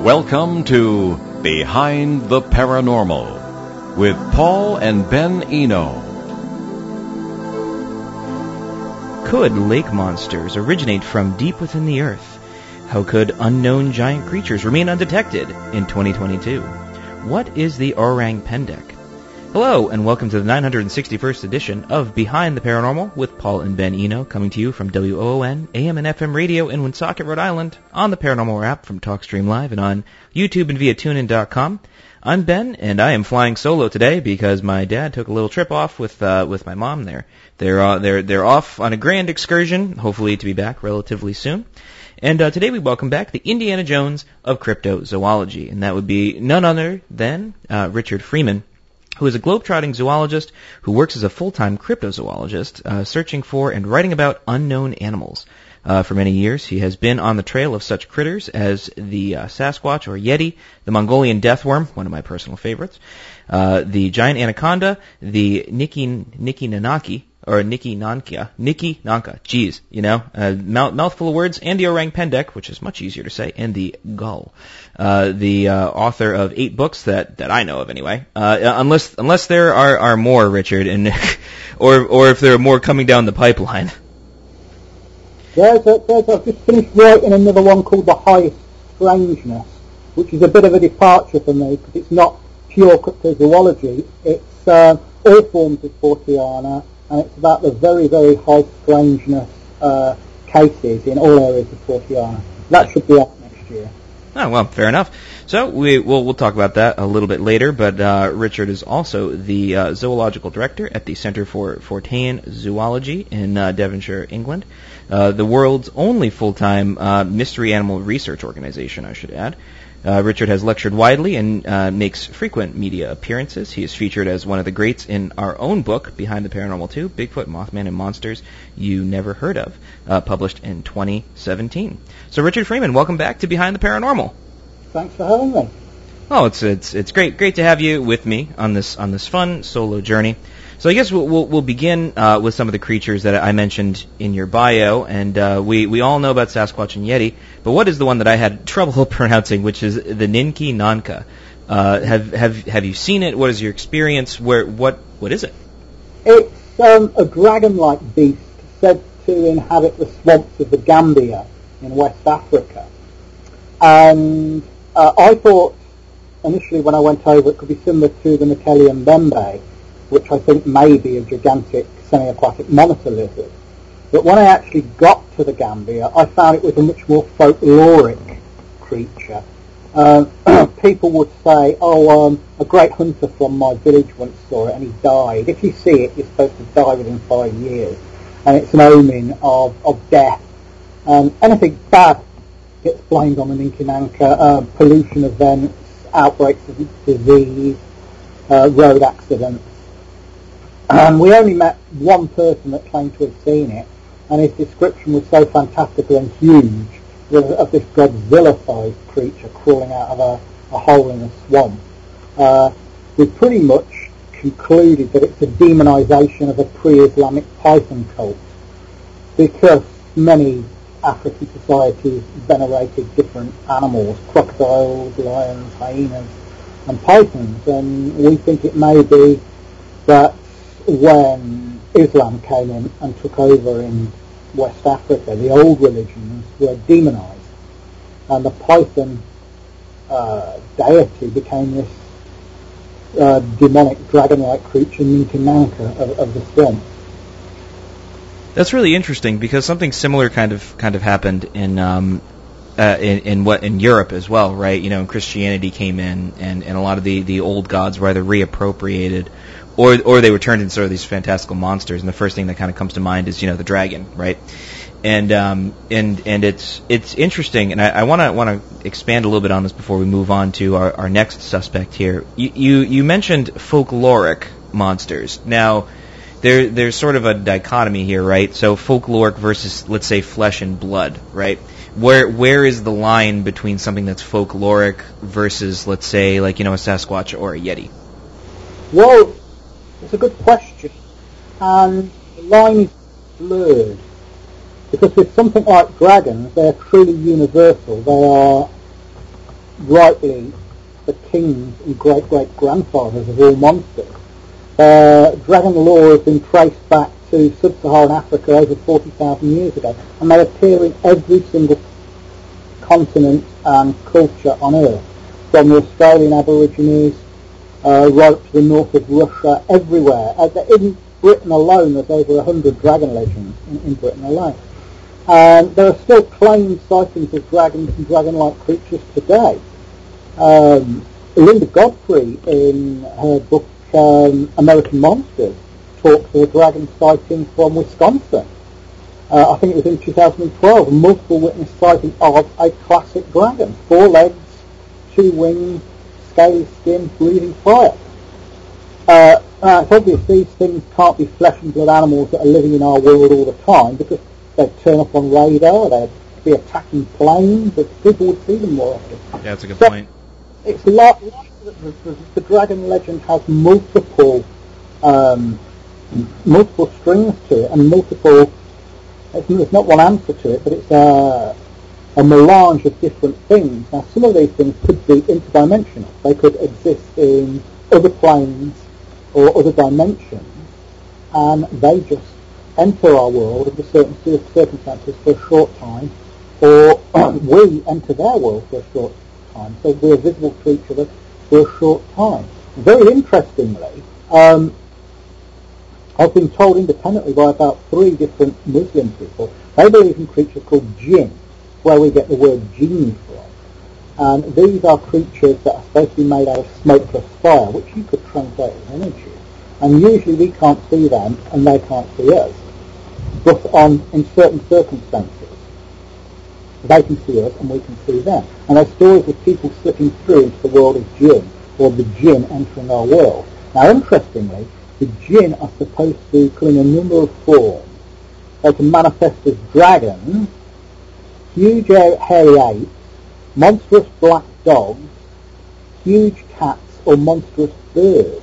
Welcome to Behind the Paranormal with Paul and Ben Eno. Could lake monsters originate from deep within the earth? How could unknown giant creatures remain undetected in 2022? What is the Orang Pendek? Hello, and welcome to the 961st edition of Behind the Paranormal with Paul and Ben Eno, coming to you from WOON, AM and FM radio in Woonsocket, Rhode Island, on the Paranormal app from TalkStream Live, and on YouTube and via TuneIn.com. I'm Ben, and I am flying solo today because my dad took a little trip off with uh, with my mom. There, they're uh, they're they're off on a grand excursion, hopefully to be back relatively soon. And uh, today we welcome back the Indiana Jones of cryptozoology, and that would be none other than uh, Richard Freeman who is a globetrotting zoologist who works as a full-time cryptozoologist, uh, searching for and writing about unknown animals. Uh, for many years, he has been on the trail of such critters as the uh, Sasquatch or Yeti, the Mongolian deathworm, one of my personal favorites, uh, the giant anaconda, the Niki Niki Nanaki, or Nikki Nankia, Nikki Nanka, jeez, you know, uh, mouth, mouthful of words, and the orang pendek, which is much easier to say, and the gull, uh, the uh, author of eight books that that I know of anyway. Uh, unless unless there are are more, Richard, and or or if there are more coming down the pipeline. There's a, there's a, I've just finished writing another one called The Highest Strangeness, which is a bit of a departure for me because it's not pure cryptozoology. It's uh, all forms of Forteana and it's about the very, very high strangeness uh, cases in all areas of Forteana. That should be out next year. Oh well, fair enough. So we will we'll talk about that a little bit later. But uh, Richard is also the uh, zoological director at the Centre for Fortean Zoology in uh, Devonshire, England, uh, the world's only full-time uh, mystery animal research organization. I should add. Uh, Richard has lectured widely and uh, makes frequent media appearances. He is featured as one of the greats in our own book, Behind the Paranormal 2, Bigfoot, Mothman, and Monsters You Never Heard of, uh, published in 2017. So, Richard Freeman, welcome back to Behind the Paranormal. Thanks for having me. Oh, it's it's it's great great to have you with me on this on this fun solo journey. So I guess we'll, we'll, we'll begin uh, with some of the creatures that I mentioned in your bio, and uh, we we all know about Sasquatch and Yeti, but what is the one that I had trouble pronouncing, which is the Ninki Nanka? Uh, have have have you seen it? What is your experience? Where what what is it? It's um, a dragon-like beast said to inhabit the swamps of the Gambia in West Africa, and uh, I thought initially when I went over it could be similar to the Mokele Mbembe which I think may be a gigantic semi-aquatic monitor lizard. But when I actually got to the Gambia, I found it was a much more folkloric creature. Uh, people would say, oh, um, a great hunter from my village once saw it and he died. If you see it, you're supposed to die within five years. And it's an omen of, of death. Um, anything bad gets blamed on the Ninkinanka. Uh, pollution events, outbreaks of disease, uh, road accidents. And we only met one person that claimed to have seen it, and his description was so fantastical and huge of this Godzilla-sized creature crawling out of a, a hole in a swamp. Uh, we pretty much concluded that it's a demonization of a pre-Islamic python cult because many African societies venerated different animals, crocodiles, lions, hyenas, and pythons, and we think it may be that when Islam came in and took over in West Africa, the old religions were demonized, and the Python uh, deity became this uh, demonic dragon-like creature, Ninki of, of the swamp. That's really interesting because something similar kind of kind of happened in um, uh, in, in what in Europe as well, right? You know, Christianity came in, and, and a lot of the, the old gods were either reappropriated or or they were turned into sort of these fantastical monsters. And the first thing that kind of comes to mind is you know the dragon, right? And um, and and it's it's interesting, and I want to want to expand a little bit on this before we move on to our, our next suspect here. You, you you mentioned folkloric monsters. Now, there there's sort of a dichotomy here, right? So folkloric versus let's say flesh and blood, right? Where where is the line between something that's folkloric versus let's say like you know a Sasquatch or a Yeti? Well, it's a good question, and the line is blurred because with something like dragons, they are truly universal. They are rightly the kings and great-great-grandfathers of all monsters. Uh, dragon lore has been traced back to sub-Saharan Africa over 40,000 years ago, and they appear in every single continent and culture on Earth, from the Australian Aborigines uh, right to the north of Russia, everywhere. Uh, in Britain alone, there's over 100 dragon legends in, in Britain alone. And there are still claimed sightings of dragons and dragon-like creatures today. Um, Linda Godfrey, in her book um, American Monsters, talks of a dragon sighting from Wisconsin. Uh, I think it was in 2012, a multiple witness sighting of a classic dragon. Four legs, two wings, scaly skin, breathing fire. Uh, uh, it's obvious these things can't be flesh and blood animals that are living in our world all the time because they'd turn up on radar, they'd be attacking planes, but people would see them more often. Yeah, that's a good so point. It's like the, the, the, dragon legend has multiple um, multiple strings to it and multiple. There's not one answer to it, but it's a, a melange of different things. Now, some of these things could be interdimensional. They could exist in other planes or other dimensions, and they just enter our world under certain circumstances for a short time, or we enter their world for a short time. So we're visible creature for a short time. Very interestingly, um, I've been told independently by about three different Muslim people, they believe in creatures called jinn, where we get the word genie from. And these are creatures that are supposed to be made out of smokeless fire, which you could translate as energy. And usually we can't see them and they can't see us but on in certain circumstances. They can see us and we can see them. And there's stories of people slipping through into the world of jinn, or the jinn entering our world. Now interestingly, the jinn are supposed to come in a number of forms. They can manifest as dragons, huge hairy apes, monstrous black dogs, huge cats, or monstrous birds.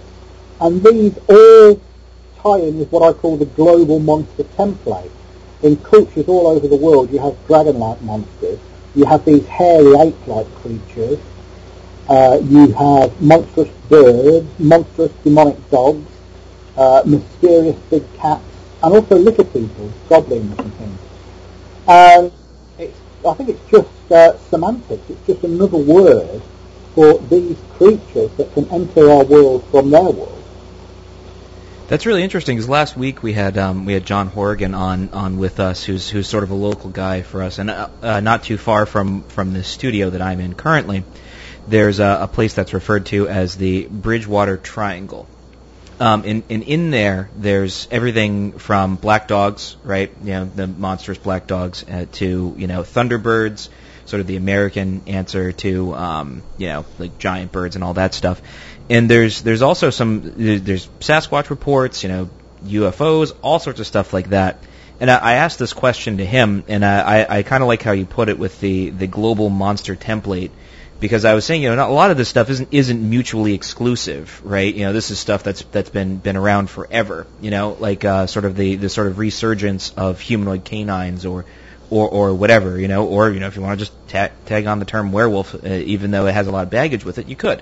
And these all tie-in with what I call the global monster template. In cultures all over the world, you have dragon-like monsters. You have these hairy ape-like creatures. Uh, you have monstrous birds, monstrous demonic dogs, uh, mysterious big cats, and also little people, goblins and things. And it's, I think it's just uh, semantics. It's just another word for these creatures that can enter our world from their world. That's really interesting. Because last week we had um, we had John Horgan on on with us, who's who's sort of a local guy for us, and uh, uh, not too far from from the studio that I'm in currently. There's a, a place that's referred to as the Bridgewater Triangle. Um, and, and in there, there's everything from black dogs, right? You know, the monstrous black dogs, uh, to you know, thunderbirds, sort of the American answer to um, you know, like giant birds and all that stuff and there's there's also some there's Sasquatch reports, you know, UFOs, all sorts of stuff like that. And I, I asked this question to him, and I, I, I kind of like how you put it with the the global monster template, because I was saying, you know, a lot of this stuff isn't isn't mutually exclusive, right? You know, this is stuff that's that's been been around forever. You know, like uh, sort of the the sort of resurgence of humanoid canines or or or whatever, you know, or you know, if you want to just tag, tag on the term werewolf, uh, even though it has a lot of baggage with it, you could.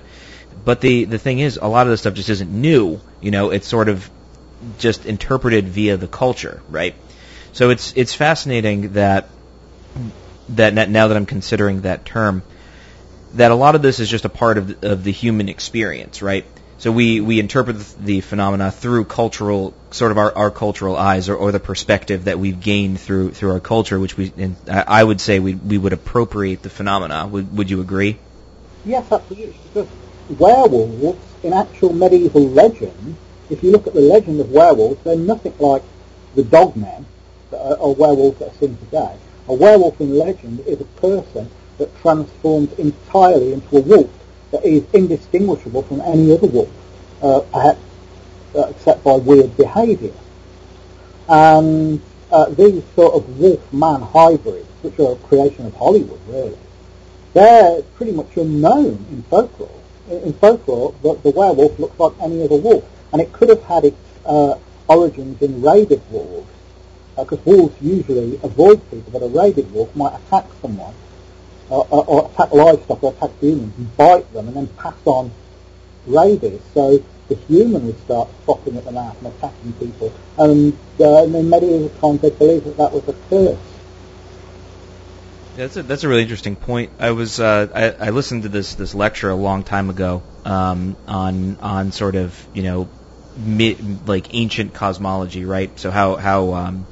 But the the thing is, a lot of this stuff just isn't new. You know, it's sort of just interpreted via the culture, right? So it's it's fascinating that that now that I'm considering that term, that a lot of this is just a part of the, of the human experience, right? So we, we interpret the phenomena through cultural, sort of our, our cultural eyes, or, or the perspective that we've gained through through our culture, which we, and I would say we we would appropriate the phenomena. Would would you agree? Yes, absolutely. Because werewolves in actual medieval legend, if you look at the legend of werewolves, they're nothing like the dogmen or werewolves that are seen today. A werewolf in legend is a person that transforms entirely into a wolf that is indistinguishable from any other wolf, uh, perhaps uh, except by weird behaviour. And uh, these sort of wolf-man hybrids, which are a creation of Hollywood, really, they're pretty much unknown in folklore in folklore, the, the werewolf looks like any other wolf, and it could have had its uh, origins in rabid wolves, because uh, wolves usually avoid people, but a rabid wolf might attack someone. Or, or, attack livestock or attack humans and bite them and then pass on rabies. So the human would start frothing at the mouth and attacking people. And, uh, in medieval times they believed that that was a curse. That's a that's a really interesting point. I was uh, I, I listened to this this lecture a long time ago um, on on sort of you know mid, like ancient cosmology, right? So how how um,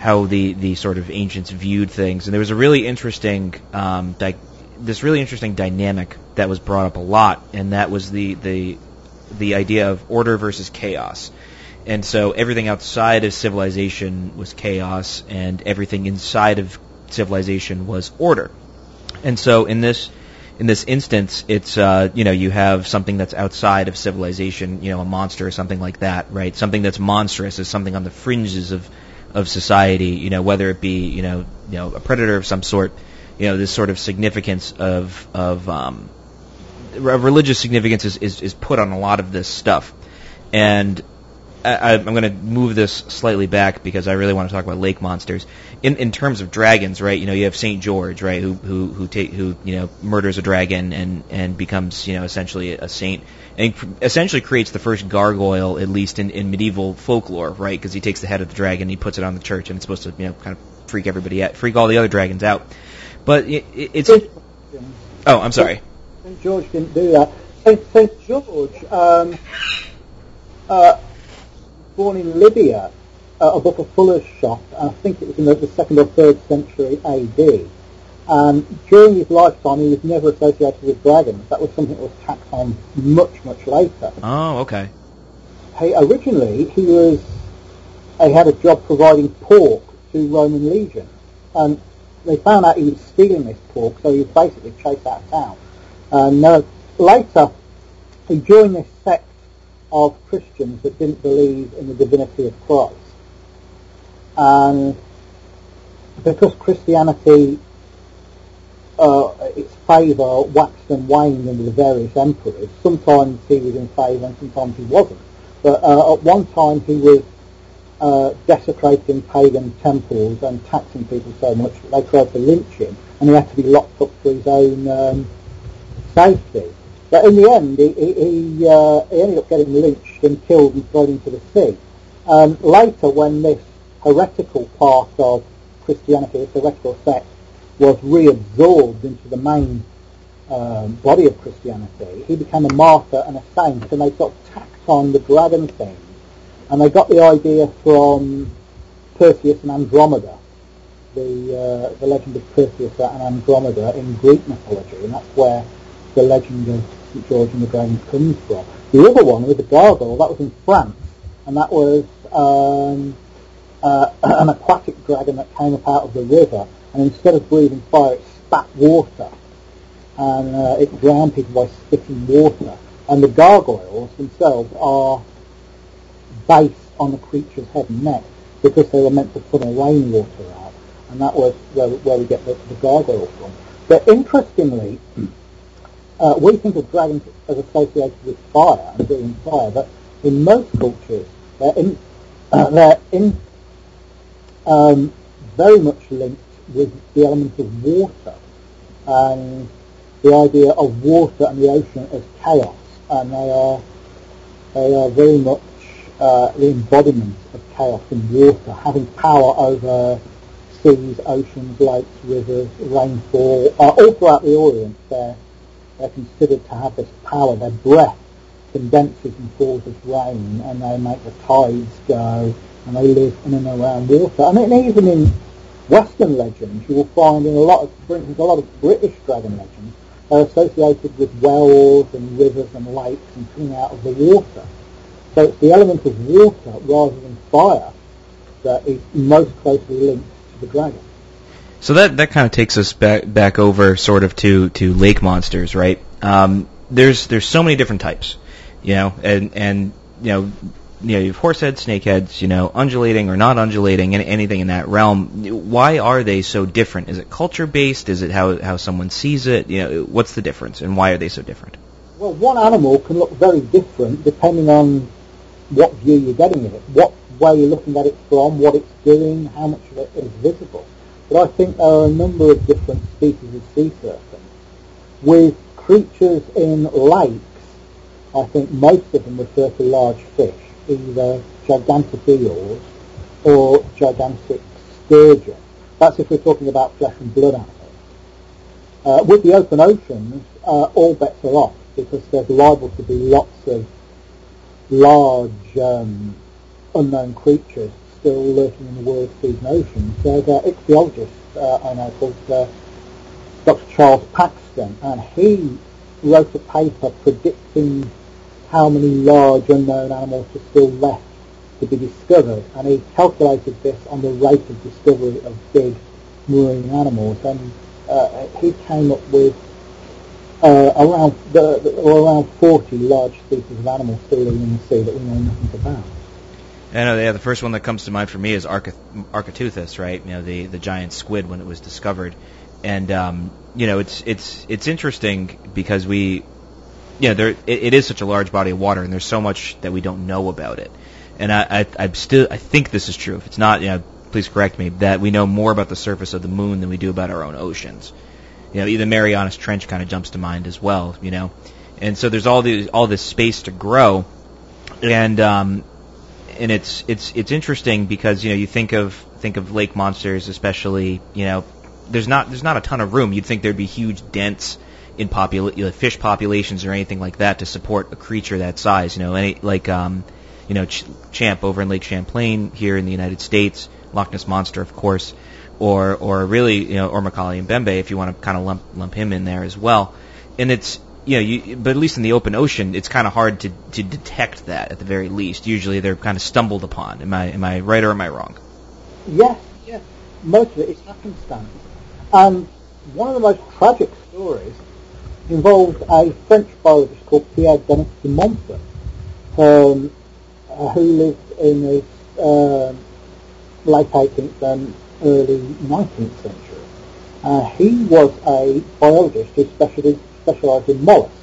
how the the sort of ancients viewed things, and there was a really interesting um, di- this really interesting dynamic that was brought up a lot, and that was the the the idea of order versus chaos. And so everything outside of civilization was chaos, and everything inside of civilization was order. And so in this in this instance, it's uh, you know you have something that's outside of civilization, you know, a monster or something like that, right? Something that's monstrous is something on the fringes of of society, you know, whether it be you know you know a predator of some sort, you know, this sort of significance of of um, religious significance is, is is put on a lot of this stuff, and I, I'm going to move this slightly back because I really want to talk about lake monsters. In in terms of dragons, right? You know, you have Saint George, right? Who who who take who you know murders a dragon and and becomes you know essentially a saint and essentially creates the first gargoyle, at least in, in medieval folklore, right? Because he takes the head of the dragon, he puts it on the church, and it's supposed to you know kind of freak everybody out, freak all the other dragons out. But it, it, it's oh, I'm sorry. Saint George didn't do that. Saint, Saint George. Um, uh, born in Libya, uh, above a fuller's shop, and I think it was in the, the second or third century AD. Um, during his lifetime, he was never associated with dragons. That was something that was tacked on much, much later. Oh, okay. He, originally, he was he had a job providing pork to Roman legion, and they found out he was stealing this pork, so he was basically chased out of town. And uh, later, he joined this of Christians that didn't believe in the divinity of Christ. And because Christianity, uh, its favour waxed and waned under the various emperors, sometimes he was in favour and sometimes he wasn't. But uh, at one time he was uh, desecrating pagan temples and taxing people so much that they tried to lynch him and he had to be locked up for his own um, safety. But in the end, he, he, uh, he ended up getting lynched and killed and thrown into the sea. Um, later, when this heretical part of Christianity, this heretical sect, was reabsorbed into the main um, body of Christianity, he became a martyr and a saint, and they sort of tacked on the dragon thing. And they got the idea from Perseus and Andromeda, the, uh, the legend of Perseus and Andromeda in Greek mythology, and that's where the legend of George and the Dragon comes from. The other one was a gargoyle, that was in France, and that was um, uh, an aquatic dragon that came up out of the river, and instead of breathing fire, it spat water, and uh, it drowned people by spitting water. And the gargoyles themselves are based on the creature's head and neck because they were meant to put rainwater out, and that was where, where we get the, the gargoyle from. But interestingly, uh, we think of dragons as associated with fire and being fire, but in most cultures they're in, uh, they're in um, very much linked with the element of water and the idea of water and the ocean as chaos, and they are they are very much uh, the embodiment of chaos and water, having power over seas, oceans, lakes, rivers, rainfall, uh, all throughout the Orient. They're they're considered to have this power. Their breath condenses and as rain, and they make the tides go, and they live in and around water. I mean, even in Western legends, you will find in a lot of, for instance, a lot of British dragon legends are associated with wells and rivers and lakes and coming out of the water. So it's the element of water rather than fire that is most closely linked to the dragon. So that that kind of takes us back back over sort of to to lake monsters, right? Um, there's there's so many different types, you know, and and you know. You know, you have horse heads, snake heads, you know, undulating or not undulating, and anything in that realm. Why are they so different? Is it culture based? Is it how how someone sees it? You know, what's the difference, and why are they so different? Well, one animal can look very different depending on what view you're getting of it, what way you're looking at it from, what it's doing, how much of it is visible. But I think there are a number of different species of sea serpent. With creatures in lakes, I think most of them refer to large fish, either gigantic eels or gigantic sturgeon. That's if we're talking about flesh and blood animals. Uh, with the open oceans, uh, all bets are off because there's liable to be lots of large um, unknown creatures still lurking in the world's seas and oceans. There's an ichthyologist uh, I know called uh, Dr. Charles Paxton, and he wrote a paper predicting how many large unknown animals are still left to be discovered, and he calculated this on the rate of discovery of big marine animals, and uh, he came up with uh, around the, the, around 40 large species of animals still living in the sea that we know nothing about. I know, yeah, the first one that comes to mind for me is Architeuthis, right? You know, the, the giant squid when it was discovered. And, um, you know, it's, it's, it's interesting because we, you know, there, it, it is such a large body of water and there's so much that we don't know about it. And I, I, I'm still, I think this is true. If it's not, you know, please correct me, that we know more about the surface of the moon than we do about our own oceans. You know, either Marianas Trench kind of jumps to mind as well, you know. And so there's all the all this space to grow. And, um, and it's it's it's interesting because you know you think of think of lake monsters, especially you know there's not there's not a ton of room. You'd think there'd be huge dents in popula- you know, fish populations or anything like that to support a creature that size. You know, any like um, you know Ch- Champ over in Lake Champlain here in the United States, Loch Ness monster, of course, or or really you know or Mokele Mbembe if you want to kind of lump lump him in there as well. And it's you know, you, but at least in the open ocean, it's kind of hard to, to detect that at the very least. Usually they're kind of stumbled upon. Am I am I right or am I wrong? Yes, yes. Most of it is happenstance. And one of the most tragic stories involves a French biologist called Pierre Denis de Montfort, um, uh, who lived in the uh, late 18th and early 19th century. Uh, he was a biologist who specialized specialised in mollusks.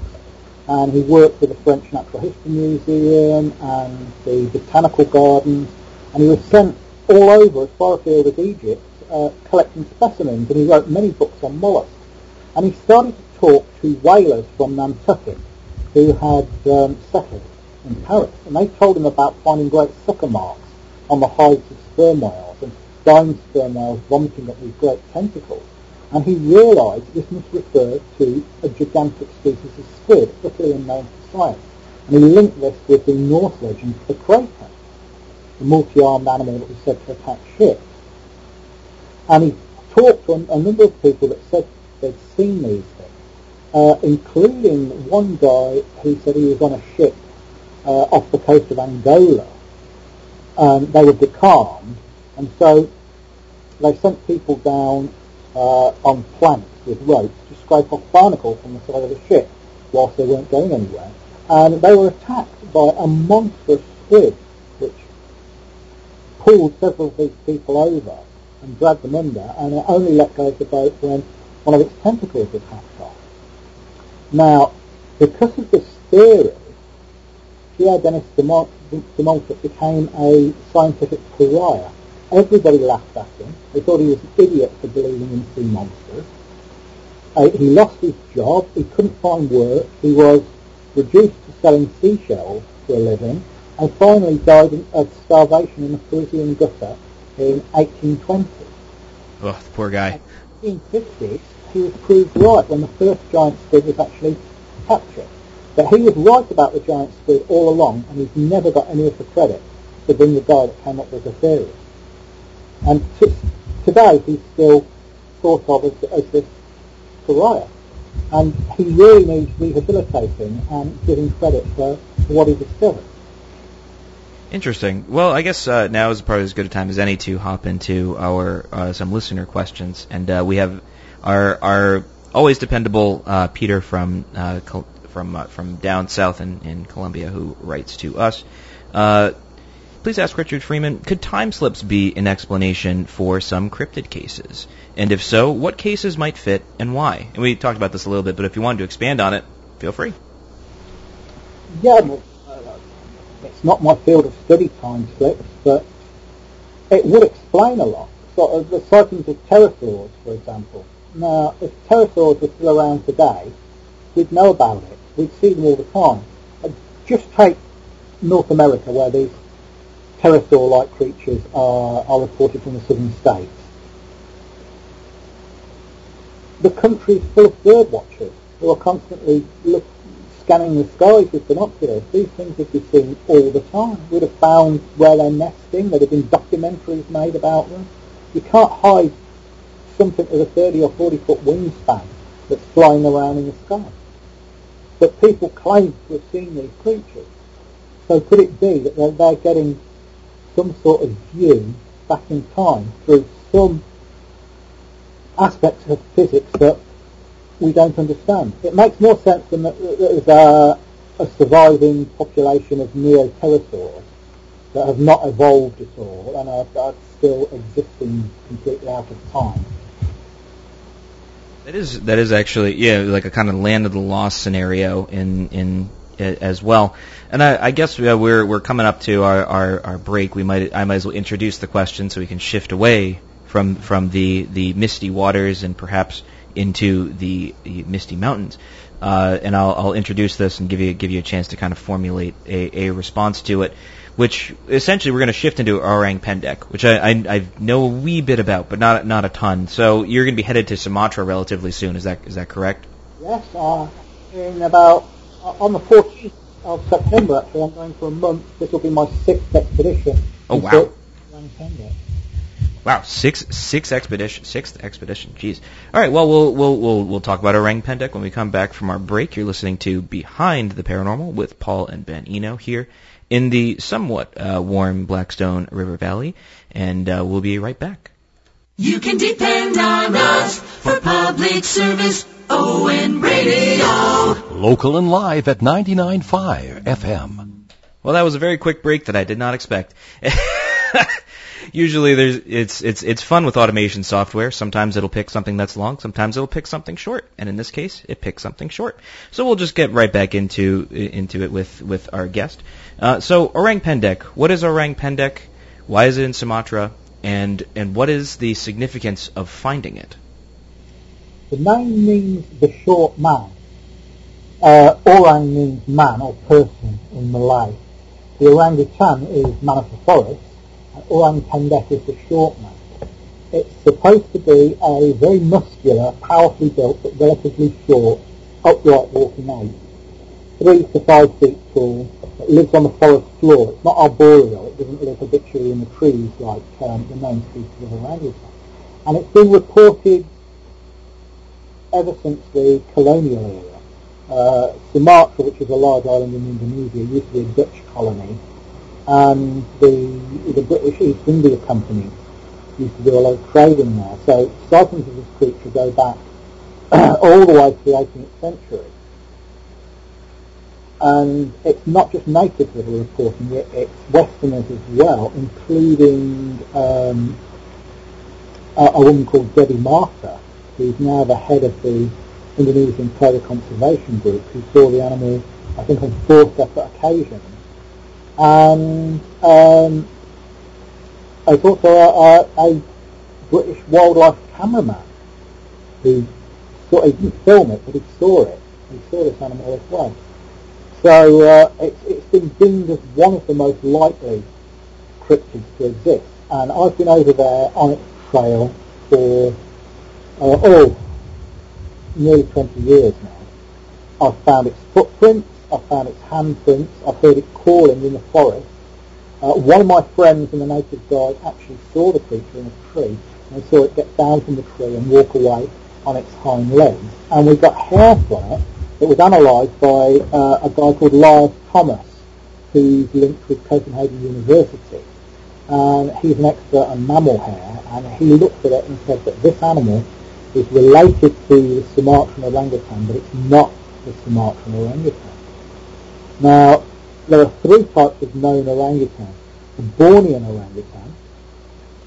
And he worked for the French Natural History Museum and the Botanical Gardens, and he was sent all over as far afield as Egypt uh, collecting specimens, and he wrote many books on mollusks. And he started to talk to whalers from Nantucket who had um, settled in Paris, and they told him about finding great sucker marks on the hides of sperm whales and dying sperm whales vomiting up these great tentacles and he realised this must refer to a gigantic species of squid, utterly unknown to science. And he linked this with the Norse legend of the Kraken, the multi-armed animal that was said to attack ships. And he talked to a, a number of people that said they'd seen these things, uh, including one guy who said he was on a ship uh, off the coast of Angola, and they were becalmed, and so they sent people down uh, on planks with ropes to scrape off barnacles from the side of the ship whilst they weren't going anywhere. And they were attacked by a monstrous squid which pulled several of these people over and dragged them under and it only let go of the boat when one of its tentacles was hacked off. Now, because of this theory, Pierre Denis de Montfort became a scientific pariah Everybody laughed at him. They thought he was an idiot for believing in sea monsters. Uh, he lost his job. He couldn't find work. He was reduced to selling seashells for a living and finally died of starvation in a Parisian gutter in 1820. Oh, the poor guy. In 1850, he was proved right when the first giant squid was actually captured. But he was right about the giant squid all along, and he's never got any of the credit for being the guy that came up with the theory. And t- today he's still thought of as, as this pariah. And he really needs rehabilitating and giving credit for what he discovered. Interesting. Well, I guess uh, now is probably as good a time as any to hop into our uh, some listener questions, and uh, we have our our always dependable uh, Peter from uh, from uh, from down south in, in Colombia who writes to us. Please ask Richard Freeman, could time slips be an explanation for some cryptid cases? And if so, what cases might fit and why? And we talked about this a little bit, but if you wanted to expand on it, feel free. Yeah, well, uh, it's not my field of study, time slips, but it would explain a lot. sort of the sightings of pterosaurs, for example. Now, if pterosaurs were still around today, we'd know about it. We'd see them all the time. Just take North America, where these pterosaur-like creatures are, are reported from the southern states. The country is full of bird watchers who are constantly look, scanning the skies with binoculars. These things would be seen all the time. We'd have found where they're nesting. There'd have been documentaries made about them. You can't hide something with a 30 or 40 foot wingspan that's flying around in the sky. But people claim to have seen these creatures. So could it be that they're, they're getting some sort of view back in time through some aspects of physics that we don't understand. It makes more sense than that there's a, a surviving population of neopterosaurs that have not evolved at all and are, are still existing completely out of time. That is that is actually yeah like a kind of land of the lost scenario in in as well. And I, I guess uh, we're we're coming up to our, our, our break. We might I might as well introduce the question so we can shift away from from the the misty waters and perhaps into the, the misty mountains. Uh, and I'll, I'll introduce this and give you give you a chance to kind of formulate a, a response to it. Which essentially we're going to shift into Orang Pendek, which I, I, I know a wee bit about, but not not a ton. So you're going to be headed to Sumatra relatively soon. Is that is that correct? Yes, uh, in about on the 14th of September. Actually, I'm going for a month. This will be my sixth expedition. Oh wow! Wow, six six expedition, sixth expedition. Jeez. All right. Well, we'll we'll we'll we'll talk about Orang Pendek when we come back from our break. You're listening to Behind the Paranormal with Paul and Ben Eno here in the somewhat uh, warm Blackstone River Valley, and uh, we'll be right back. You can depend on us for public service. ON Radio. Local and live at 99.5 FM. Well, that was a very quick break that I did not expect. Usually there's it's it's it's fun with automation software. Sometimes it'll pick something that's long, sometimes it'll pick something short, and in this case, it picked something short. So we'll just get right back into into it with with our guest. Uh, so Orang Pendek, what is Orang Pendek? Why is it in Sumatra? And and what is the significance of finding it? The name means the short man. Uh, orang means man or person in Malay. The orangutan is man of the forest, and orang pendek is the short man. It's supposed to be a very muscular, powerfully built, but relatively short, upright walking ape. Three to five feet tall. It lives on the forest floor. It's not arboreal. It doesn't live habitually in the trees like um, the main species of orangutan. And it's been reported ever since the colonial era. Uh, Sumatra, which is a large island in Indonesia, used to be a Dutch colony, and the, the British East India Company used to do a lot of trading there. So sightings of this creature go back all the way to the 18th century. And it's not just natives that are reporting it, it's Westerners as well, including um, a, a woman called Debbie Martyr, who's now the head of the Indonesian Prairie Conservation Group, who saw the animal, I think, on four separate occasions. And um, there's also a, a, a, British wildlife cameraman who saw, he didn't film it, but he saw it. He saw this animal as well. So uh, it's, it's been deemed as one of the most likely cryptids to exist. And I've been over there on its trail for oh, nearly 20 years now. I've found its footprints, I've found its handprints, I've heard it calling in the forest. Uh, one of my friends in the native guide actually saw the creature in a tree, and saw it get down from the tree and walk away on its hind legs. And we got hair from it that was analysed by uh, a guy called Lars Thomas, who's linked with Copenhagen University. And he's an expert on mammal hair, and he looked at it and said that this animal is related to the Sumatran orangutan, but it's not the Sumatran orangutan. Now, there are three types of known orangutan. The Bornean orangutan,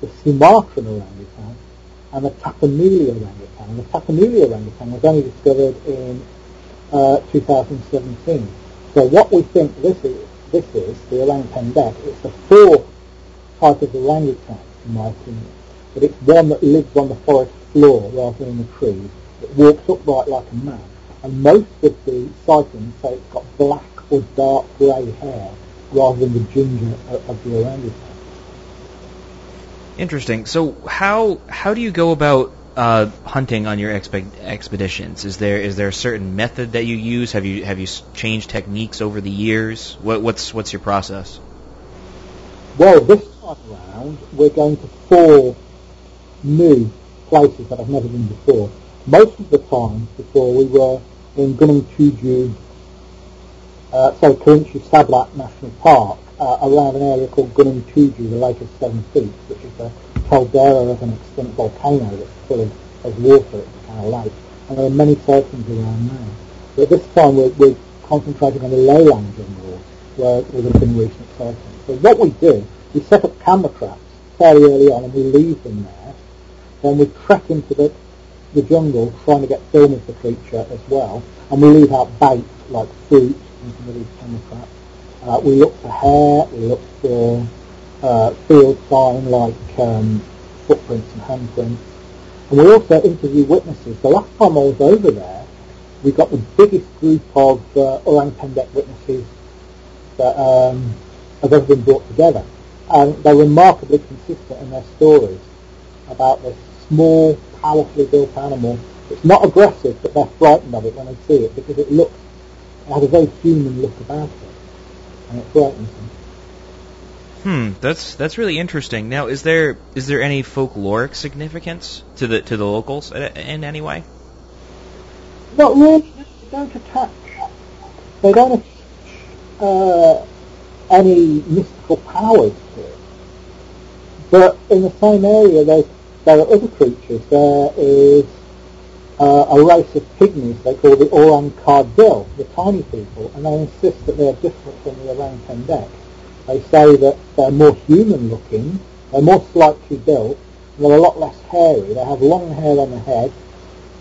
the Sumatran orangutan, and the Tapanuli orangutan. And the Tapanuli orangutan was only discovered in uh, 2017. So what we think this is, this is, the orang pendek, it's the fourth type of orangutan, in my opinion. but it's one that lives on the forest floor rather than the trees. It walks upright like a man, and most of the sightings say it's got black or dark grey hair rather than the ginger of, of the orangutan. Interesting. So how how do you go about uh, hunting on your expe- expeditions? Is there is there a certain method that you use? Have you have you changed techniques over the years? What, what's what's your process? Well, this time around, we're going to four new places that I've never been before. Most of the time before we were in Gunung Tujuh, uh, sorry, Kerinci Seblat National Park, uh, around an area called Gunung Tujuh, the Lake of Seven Peaks, which is a caldera of an extinct volcano that's full of, of water It's the kind of lake. And there are many sightings around there. But this time we're, we're concentrating on the lowland jungles where, where there have been recent sightings. So what we do, we set up camera traps fairly early on and we leave them there. Then we trek into the, the jungle trying to get film of the creature as well. And we leave out bait like fruit and some of these camera traps. Uh, we look for hair, we look for uh, field sign like um, footprints and handprints. And we also interview witnesses. The last time I was over there, we got the biggest group of uh, Orang Pendek witnesses that um, have ever been brought together. And they're remarkably consistent in their stories about this small, powerfully built animal. It's not aggressive, but they're frightened of it when they see it because it looks, it has a very human look about it. And it frightens them. Hmm, that's that's really interesting. Now, is there is there any folkloric significance to the to the locals in, in any way? Not really. They don't attach. They don't attach uh, any mystical powers to it. But in the same area, there's, there are other creatures. There is uh, a race of pygmies they call the Orang Kerdil, the tiny people, and they insist that they're different from the Orang Pendek. They say that they're more human looking, they're more slightly built, and they're a lot less hairy. They have long hair on the head,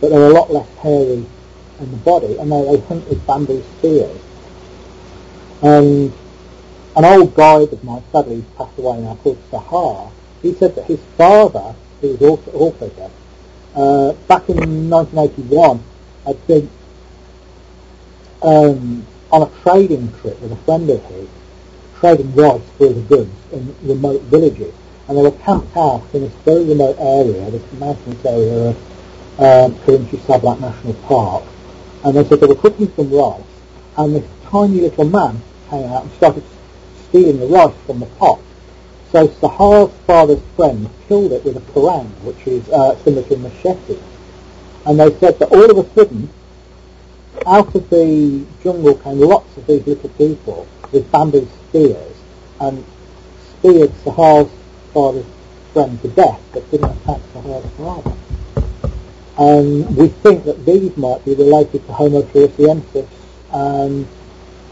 but they're a lot less hairy in the body, and they, they hunt with bamboo spears. And an old guide of mine, sadly he's passed away now, called Sahar, he said that his father, who was also, also dead, uh, back in 1981, had been um, on a trading trip with a friend of his, trading rice for the goods in remote villages. And they were camped out in this very remote area, this mountainous area of um, Kerinci Seblat National Park. And they said they were cooking some rice, and this tiny little man came out and started stealing the rice from the pot. So Sahar's father's friend killed it with a parang, which is uh, similar to a machete. And they said that all of a sudden, out of the jungle came lots of these little people with bamboo spears and speared Sahar's father's friend to death, but didn't attack Sahar's father. And we think that these might be related to Homo floresiensis and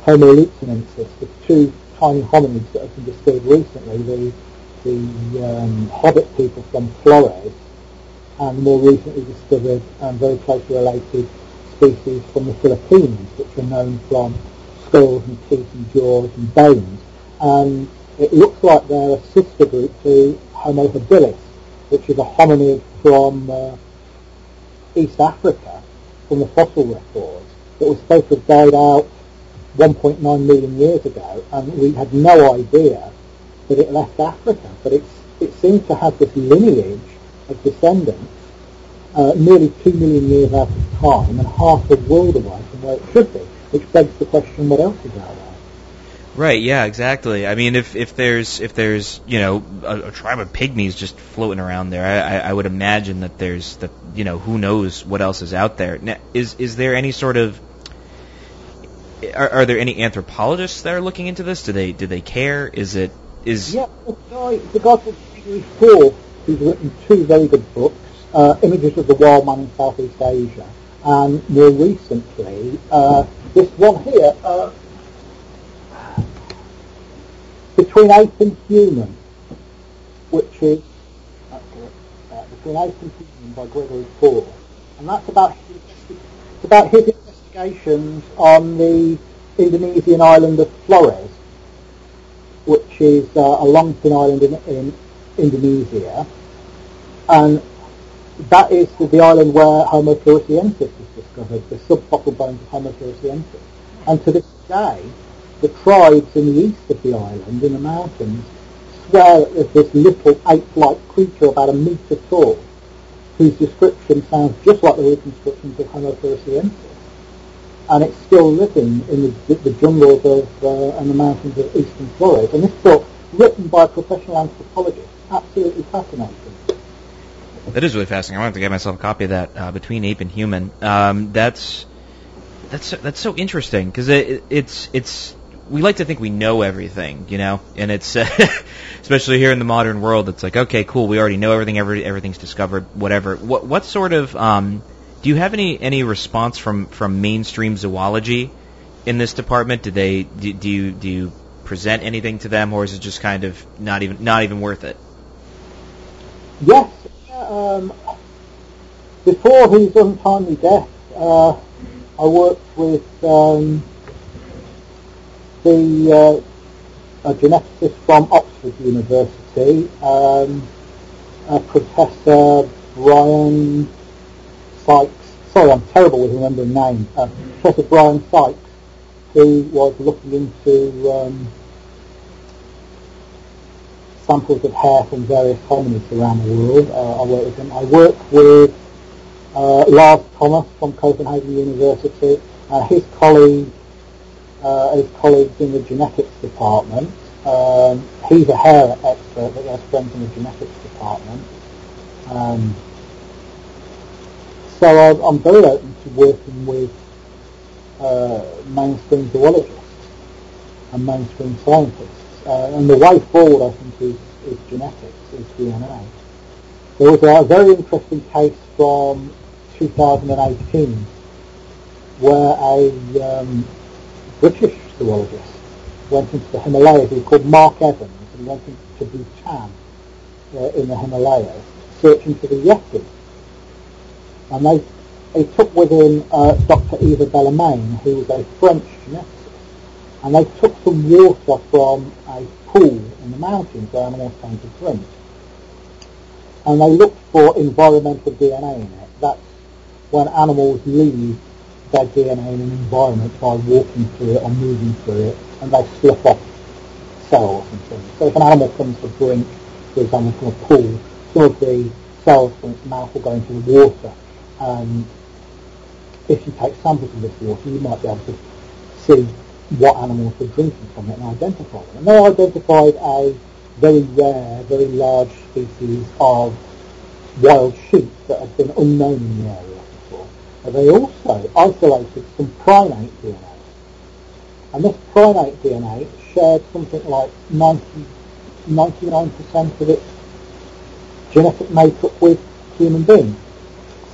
Homo luzonensis, the two tiny hominids that have been discovered recently, the, the um, hobbit people from Flores, and the more recently discovered and very closely related species from the Philippines, which are known from skulls and teeth and jaws and bones. And it looks like they're a sister group to Homo habilis, which is a hominid from uh, East Africa, from the fossil records, that was supposed to have died out 1.9 million years ago, and we had no idea that it left Africa. But it's, it seems to have this lineage of descendants uh, nearly 2 million years out of time and half the world away from where it should be, which begs the question, what else is out there? Right. Yeah. Exactly. I mean, if if there's if there's you know a, a tribe of pygmies just floating around there, I, I, I would imagine that there's the you know who knows what else is out there. Now, is is there any sort of are, are there any anthropologists that are looking into this? Do they do they care? Is it is Yeah, the guy, the guy called Gregory Forth, who's written two very good books, uh, Images of the Wild Man in Southeast Asia, and more recently, uh, this one here, uh, Between Ape and Human, which is uh, Between Ape and Human by Gregory Forth, and that's about his, it's about his on the Indonesian island of Flores, which is uh, a long thin island in, in Indonesia, and that is the island where Homo floresiensis was discovered, the subfossil bones of Homo floresiensis. And to this day, the tribes in the east of the island, in the mountains, swear that there's this little ape-like creature about a metre tall, whose description sounds just like the reconstructions of Homo floresiensis. And it's still living in the, the jungles of uh, and the mountains of eastern Flores. And this book, written by a professional anthropologist, absolutely fascinating. That is really fascinating. I want to get myself a copy of that uh, between ape and human. Um, that's that's that's so interesting because it, it's it's we like to think we know everything, you know, and it's uh, especially here in the modern world. It's like okay, cool, we already know everything. Every, everything's discovered, whatever. What what sort of um, do you have any any response from from mainstream zoology in this department? Do they do, do you do you present anything to them, or is it just kind of not even not even worth it? Yes, um, before his untimely death, uh, I worked with um, the uh, a geneticist from Oxford University, um, Professor Brian Sykes. Sorry, I'm terrible with remembering names. Uh, Professor Brian Sykes, who was looking into um, samples of hair from various hominids around the world. Uh, I work with him. I work with uh, Lars Thomas from Copenhagen University, uh, his colleague, uh, his colleagues in the genetics department. Um, he's a hair expert, but he has friends in the genetics department. Um, so I, I'm very open to working with uh, mainstream zoologists and mainstream scientists. Uh, and the way forward, I think, is, is genetics, is DNA. There was a very interesting case from 2018 where a um, British zoologist went into the Himalayas. He was called Mark Evans, and went into Bhutan uh, in the Himalayas searching for the Yeti. And they, they took with him uh, Dr. Eva Bellemain, who was a French geneticist and they took some water from a pool in the mountains where animals came to drink. And they looked for environmental DNA in it. That's when animals leave their DNA in an environment by walking through it or moving through it, and they slip off cells and things. So if an animal comes to drink, for example, from a pool, some of the cells from its mouth will go into the water. And if you take samples of this water, you might be able to see what animals were drinking from it and identify them. And they identified a very rare, very large species of wild sheep that had been unknown in the area before. But they also isolated some primate DNA. And this primate DNA shared something like 90, 99% of its genetic makeup with human beings.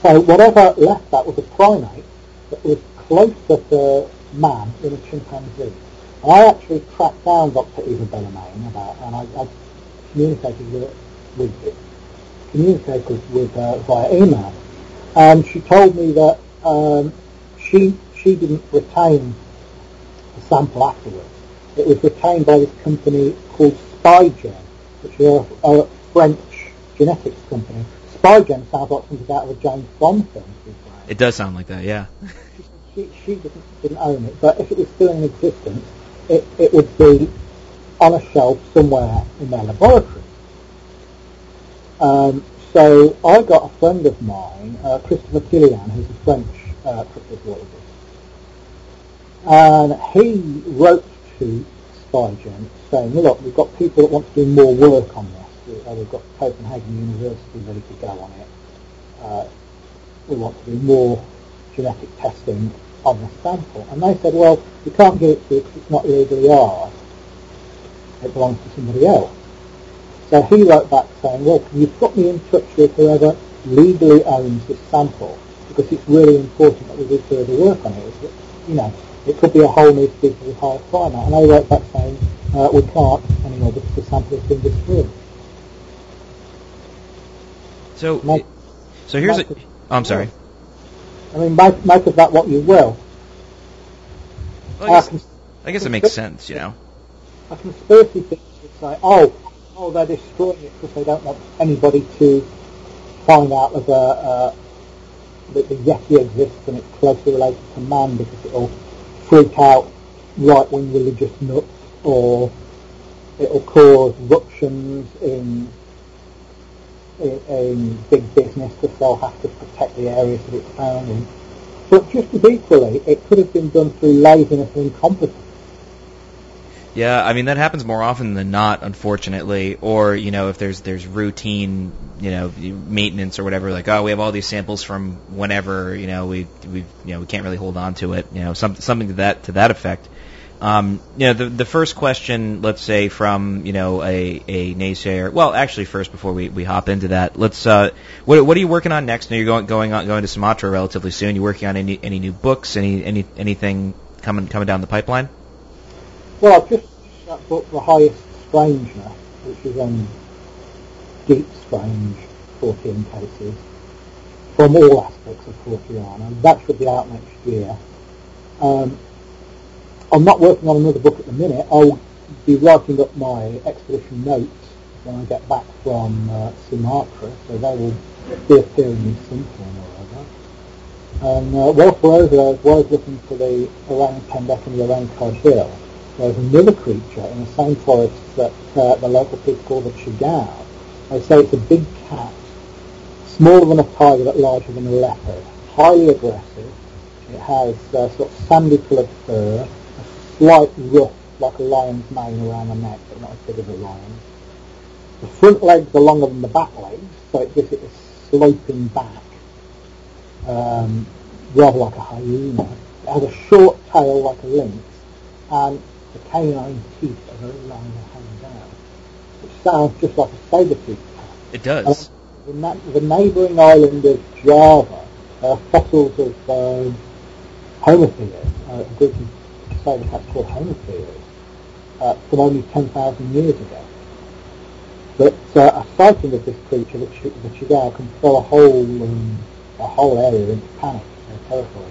So whatever left that was a primate that was closer to man in a chimpanzee. And I actually tracked down Dr. Eva Bellemain about, and I, I communicated with, with communicated with her via email, and she told me that um, she she didn't retain the sample afterwards. It was retained by this company called Spygen, which is a, a French genetics company. Spygen sounds like something out of a James Bond film. It does sound like that, yeah. she, she didn't, didn't own it, but if it was still in existence, it, it would be on a shelf somewhere in their laboratory. Um, so I got a friend of mine, uh, Christopher Killian, who's a French uh, cryptozoologist, and he wrote to Spygen saying, look, we've got people that want to do more work on this. Uh, we've got Copenhagen University ready to go on it. Uh, we want to do more genetic testing on the sample. And they said, well, you can't give it to you because it's not legally ours. It belongs to somebody else. So he wrote back saying, well, can you put me in touch with whoever legally owns this sample? Because it's really important that we do further work on it. You know, it could be a whole new species of higher primate. And they wrote back saying, uh, we can't anymore because the sample has been destroyed. So, make, so here's a. Oh, I'm sorry. I mean, make, make of that what you will. Well, I, guess, I guess it makes sense, you know. A conspiracy theorist would say, oh, oh, they're destroying it because they don't want anybody to find out there's a, a that the Yeti exists and it's closely related to man because it'll freak out right-wing religious nuts or it'll cause ruptions in, in big business because they'll have to protect the areas that it's found in. But just as equally, it could have been done through laziness and incompetence. Yeah, I mean that happens more often than not, unfortunately. Or you know, if there's there's routine, you know, maintenance or whatever, like oh, we have all these samples from whenever, you know, we we you know we can't really hold on to it, you know, some, something to that to that effect. Um, you know, the the first question, let's say from you know a a naysayer. Well, actually, first before we, we hop into that, let's. Uh, what what are you working on next? Now you're going going on going to Sumatra relatively soon. You working on any any new books? Any any anything coming coming down the pipeline? Well, I've just that book, The Highest Strangeness, which is on deep strange Fortean cases from all aspects of Fortean, and that should be out next year. Um, I'm not working on another book at the minute. I'll be writing up my expedition notes when I get back from uh, Sumatra, so they will be appearing in some form or other. And uh, whilst we're over there, I was looking for the orang pendek and the orang kerdil, there's another creature in the same forest that uh, the local people call the cigau. They say it's a big cat, smaller than a tiger but larger than a leopard, highly aggressive. It has uh, sort of sandy coloured fur, slight ruff like a lion's mane around the neck, but not as big as a lion. The front legs are longer than the back legs, so it gives it a sloping back, um, rather like a hyena. It has a short tail like a lynx, and the canine teeth are very long and hang down, It sounds just like a saber-tooth cat. It does. the, na- the neighbouring island of Java, uh, fossils of um, Homotherium, uh, a group of cats called Homotherium, uh, from only 10,000 years ago. But uh, a sighting of this creature, the, ch- the cigau, can throw a whole um, a whole area into panic. They're terrifying.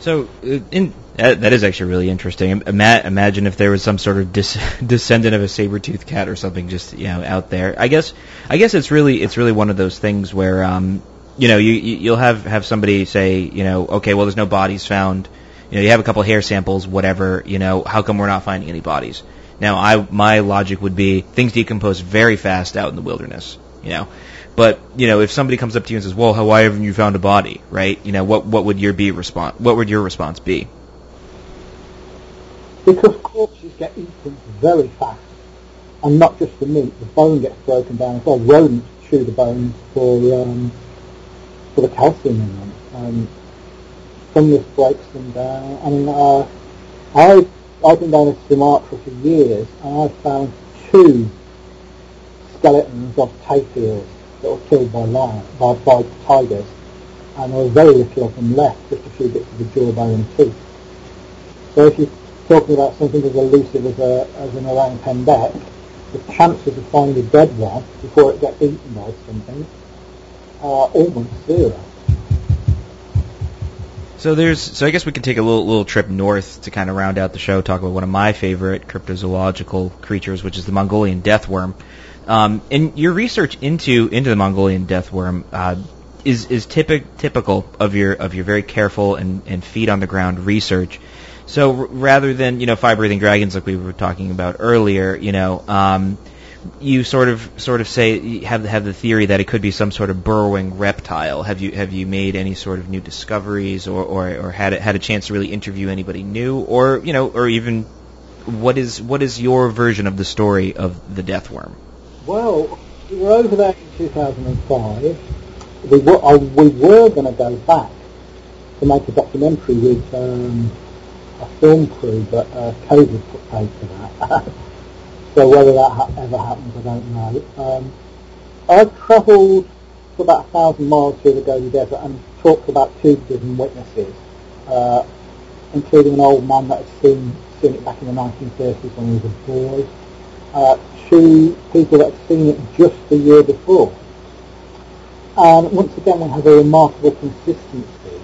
So, uh, in, that, that is actually really interesting. Ima- imagine if there was some sort of dis- descendant of a saber-toothed cat or something just you know out there. I guess I guess it's really it's really one of those things where um, you know you- you'll have have somebody say you know okay well there's no bodies found. You know you have a couple hair samples whatever you know how come we're not finding any bodies? Now I my logic would be things decompose very fast out in the wilderness. You know. But you know, if somebody comes up to you and says, "Well, how, why haven't you found a body?" Right? You know, what what would your be response? What would your response be? Because corpses get eaten very fast, and not just the meat, the bone gets broken down as well. Rodents chew the bones for um, for the calcium in them. Um, fungus breaks them down. I mean, uh, I I've been down to Sumatra for years, and I've found two skeletons of tapirs that were killed by lions, by, by tigers, and there was very little of them left, just a few bits of the jawbone and teeth. So if you're talking about something as elusive as, a, as an orang pendek, the chances of finding a dead one before it gets eaten by something are almost zero. So there's so I guess we can take a little little trip north to kind of round out the show. Talk about one of my favorite cryptozoological creatures, which is the Mongolian deathworm. Um, and your research into into the Mongolian deathworm uh, is is typic, typical of your of your very careful and, and feet on the ground research. So r- rather than you know fire breathing dragons like we were talking about earlier, you know. Um, you sort of sort of say have have the theory that it could be some sort of burrowing reptile. Have you have you made any sort of new discoveries or or, or had a, had a chance to really interview anybody new or you know or even what is what is your version of the story of the death worm? Well, we were over there in 2005. We were, uh, we were going to go back to make a documentary with um, a film crew, but uh, COVID put paid for that. so whether that ha- ever happens, I don't know. Um, I've travelled for about a thousand miles through the Gobi Desert and talked to about two dozen witnesses, uh, including an old man that had seen, seen it back in the 1930s when he was a boy uh, to people that had seen it just the year before. And once again, we have a remarkable consistency.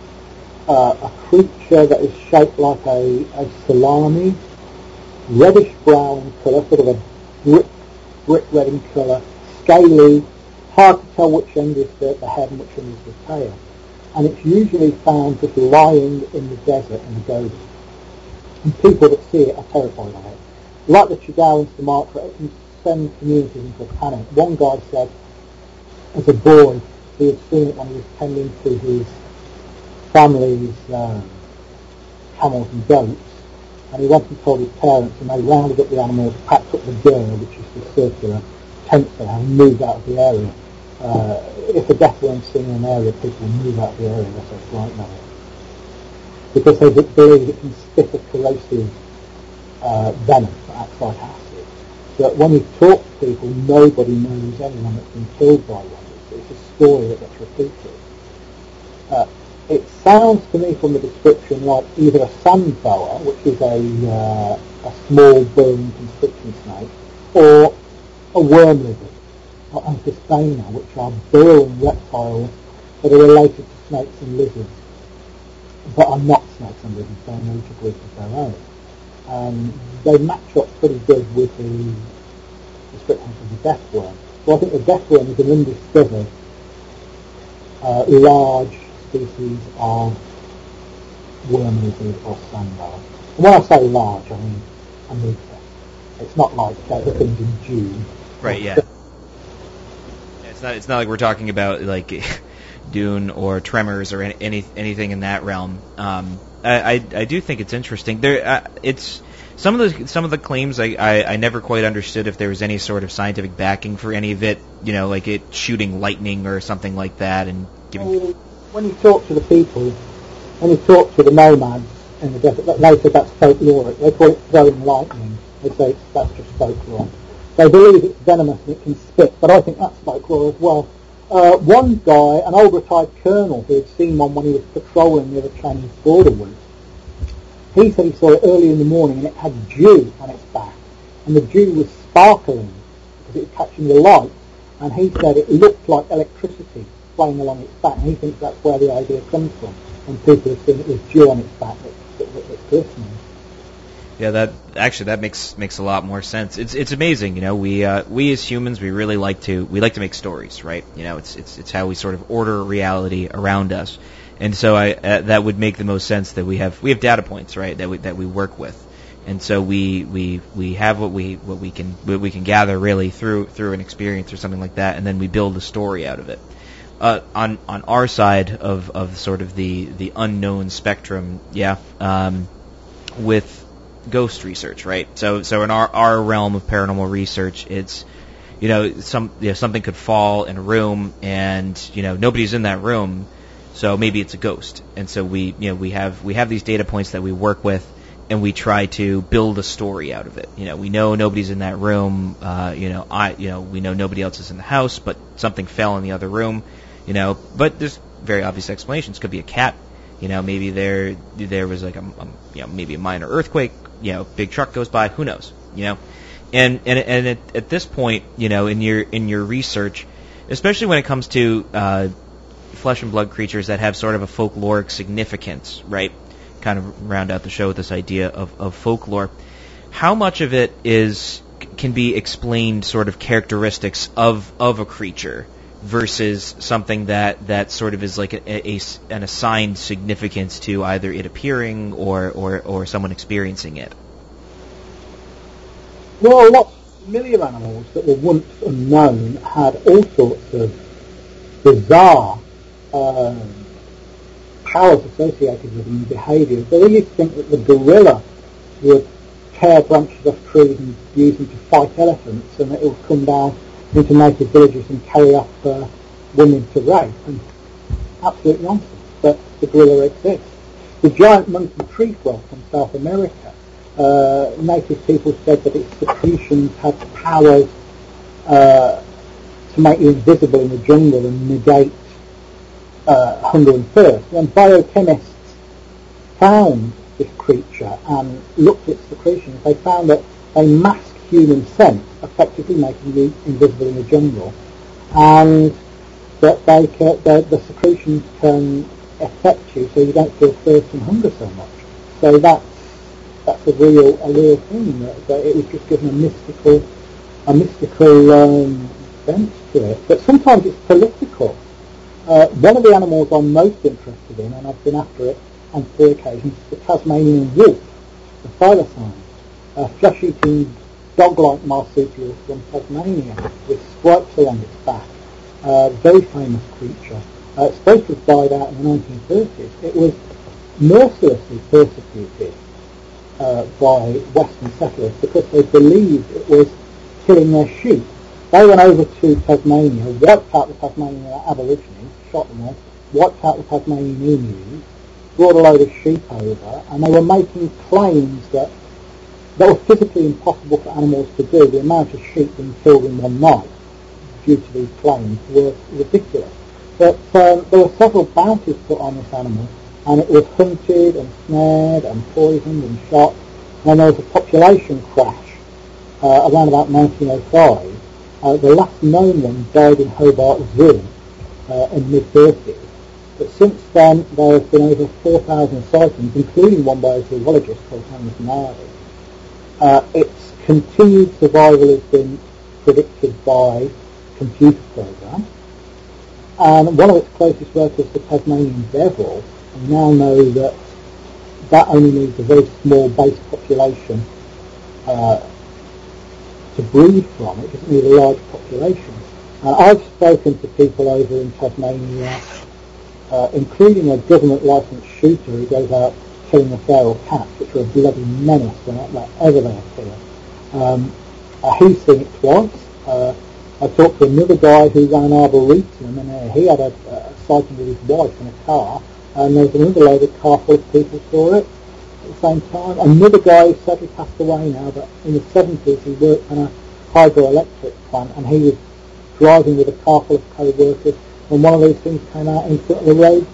Uh, a creature that is shaped like a, a salami, reddish brown colour, sort of a brick, brick red in colour, scaly, hard to tell which end is the, the head and which end is the tail. And it's usually found just lying in the desert in the Gobi. And people that see it are terrified of it. Like the Cigau in Sumatra, it can send communities into a panic. One guy said, as a boy, he had seen it when he was tending to his family's um, camels and goats, and he went and told his parents, and they rounded up the animals, packed up the ger, which is the circular tent there, and moved out of the area. Uh, if a death worm's seen in an area, people move out of the area, they're so frightened of. Because they believe it can spit a corrosive uh, venom that acts like acid. But when you talk to people, nobody knows anyone that's been killed by one. It's, it's a story that gets repeated. Uh, it sounds to me from the description like either a sand boa, which is a, uh, a small burrowing constriction snake, or a worm lizard, or Amphisbaena, which are burrowing reptiles that are related to snakes and lizards, but are not snakes and lizards, they're an group of their own. Um, they match up pretty good with the description of the death worm. So I think the death worm is an undiscovered uh, large species of worm lizard or sand boa. And when I say large, I mean a metre. It's not like uh, the things in Dune. Right. Yeah. It's not. It's not like we're talking about like Dune or Tremors or any, any anything in that realm. Um, I, I I do think it's interesting. There. Uh, it's some of the some of the claims I, I, I never quite understood if there was any sort of scientific backing for any of it. You know, like it shooting lightning or something like that, and giving when you talk to the people, when you talk to the nomads in the desert, they say that's folkloric. They call it throwing lightning. They say that's just folklore. They believe it's venomous and it can spit, but I think that's folklore as well. Uh, one guy, an old retired colonel who had seen one when he was patrolling near the Chinese border once, he said he saw it early in the morning and it had dew on its back. And the dew was sparkling because it was catching the light. And he said it looked like electricity flying along its back, and he thinks that's where the idea comes from. And people seen it with dew on its back that, that's glistening. Yeah, that actually that makes makes a lot more sense. It's it's amazing, you know. We uh, we as humans we really like to we like to make stories, right? You know, it's it's it's how we sort of order reality around us, and so I uh, that would make the most sense that we have we have data points, right? That we that we work with, and so we we we have what we what we can what we can gather really through through an experience or something like that, and then we build a story out of it uh, on on our side of, of sort of the, the unknown spectrum, yeah, um, with ghost research, right? So so in our, our realm of paranormal research, it's you know some you know, something could fall in a room and you know nobody's in that room, so maybe it's a ghost, and so we you know we have we have these data points that we work with. And we try to build a story out of it. You know, we know nobody's in that room. Uh, you know, I, you know, we know nobody else is in the house, but something fell in the other room you know. But there's very obvious explanations. Could be a cat, you know. Maybe there there was like a, a you know maybe a minor earthquake. You know, big truck goes by. Who knows? You know, and and and at, at this point, you know, in your in your research, especially when it comes to uh, flesh and blood creatures that have sort of a folkloric significance, right? Kind of round out the show with this idea of, of folklore. How much of it is can be explained sort of characteristics of of a creature versus something that, that sort of is like a, a, an assigned significance to either it appearing or, or, or someone experiencing it? Well, lots of familiar animals that were once unknown had all sorts of bizarre um, powers associated with them behaviours. They used to think that the gorilla would tear branches off trees and use them to fight elephants and it would come down into native villages and carry off uh, women to rape. And absolute nonsense, but the gorilla exists. The giant monkey tree frog from South America, uh, native people said that its secretions had powers uh, to make you invisible in the jungle and negate uh, hunger and thirst. When biochemists found this creature and looked at its secretions, they found that they mask human scent, effectively making you invisible in the jungle, and that they the, the secretions can affect you so you don't feel thirst and hunger so much. So that's that's a real a real thing. That, that it was just given a mystical a mystical um, sense to it. But sometimes it's political. Uh, one of the animals I'm most interested in, and I've been after it on three occasions, is the Tasmanian wolf, the thylacine, a flesh-eating dog-like marsupial from Tasmania with stripes along its back. Uh, very famous creature. Uh, it's supposed to have died out in the 1930s. It was mercilessly persecuted uh, by Western settlers because they believed it was killing their sheep. They went over to Tasmania, wiped out the Tasmanian Aborigines, shot them all, wiped out the Tasmanian emus, brought a load of sheep over, and they were making claims that that was physically impossible for animals to do. The amount of sheep being killed in one night due to these claims were ridiculous. But um, there were several bounties put on this animal, and it was hunted and snared and poisoned and shot. And there was a population crash uh, around about 1905. Uh, the last known one died in Hobart Zoo uh, in mid-30s. But since then, there have been over 4,000 sightings, including one by a zoologist called Hans Naarding. Uh, its continued survival has been predicted by computer programs. And one of its closest relatives, the Tasmanian devil, we now know that that only needs a very small base population uh, to breed from. It doesn't need a large population. Uh, I've spoken to people over in Tasmania, uh, including a government licensed shooter who goes out killing the feral cats, which are a bloody menace whenever they appear. Um, uh, he's seen it twice. Uh, I talked to another guy who ran an arboretum, and uh, he had a, a sighting with his wife in a car, and there was another loaded car full of people saw it at the same time. Another guy who sadly passed away now, but in the 70s he worked on a hydroelectric plant, and he was driving with a car full of co-workers, and one of these things came out in front of the road,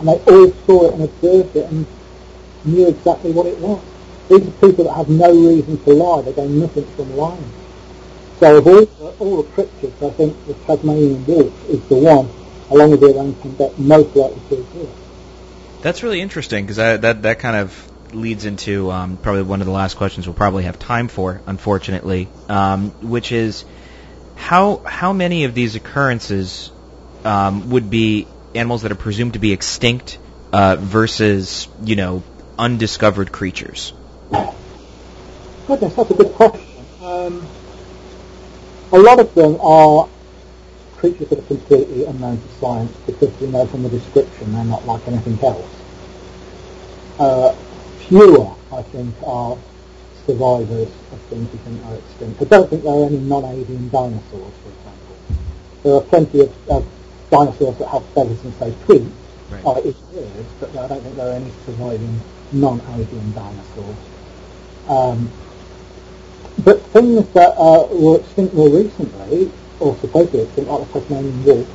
and they all saw it and observed it and knew exactly what it was. These are people that have no reason to lie. They gain nothing from lying. So of all, all the cryptids, I think the Tasmanian wolf is the one, along with the orangutan, that most likely to exist. That's really interesting because that that kind of leads into um, probably one of the last questions we'll probably have time for, unfortunately, um, which is how how many of these occurrences um, would be animals that are presumed to be extinct uh, versus you know undiscovered creatures? Goodness, that's a good question. Um, a lot of them are creatures that are completely unknown to science because we know from the description they're not like anything else. Uh, fewer, I think, are survivors of things we think are extinct. I don't think there are any non-avian dinosaurs, for example. There are plenty of, of dinosaurs that have feathers and say tweet, Right. uh, it's birds, but I don't think there are any surviving non-avian dinosaurs. Um, but things that uh, were extinct more recently, or supposedly extinct, like the Tasmanian wolf,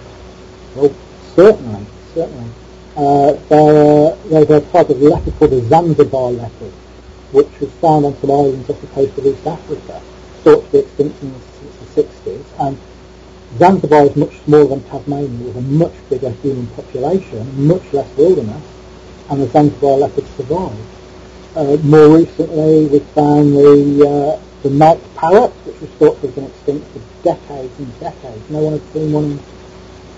well, certainly, certainly. Uh, there, uh, there's a type of leopard called the Zanzibar leopard, which was found on some islands off the coast of East Africa, thought to be extinct since the 60s, and Zanzibar is much smaller than Tasmania, with a much bigger human population, much less wilderness, and the Zanzibar leopard survived. Uh, more recently, we found the uh, the night parrot, which was thought to have been extinct for decades and decades. No one had seen one in,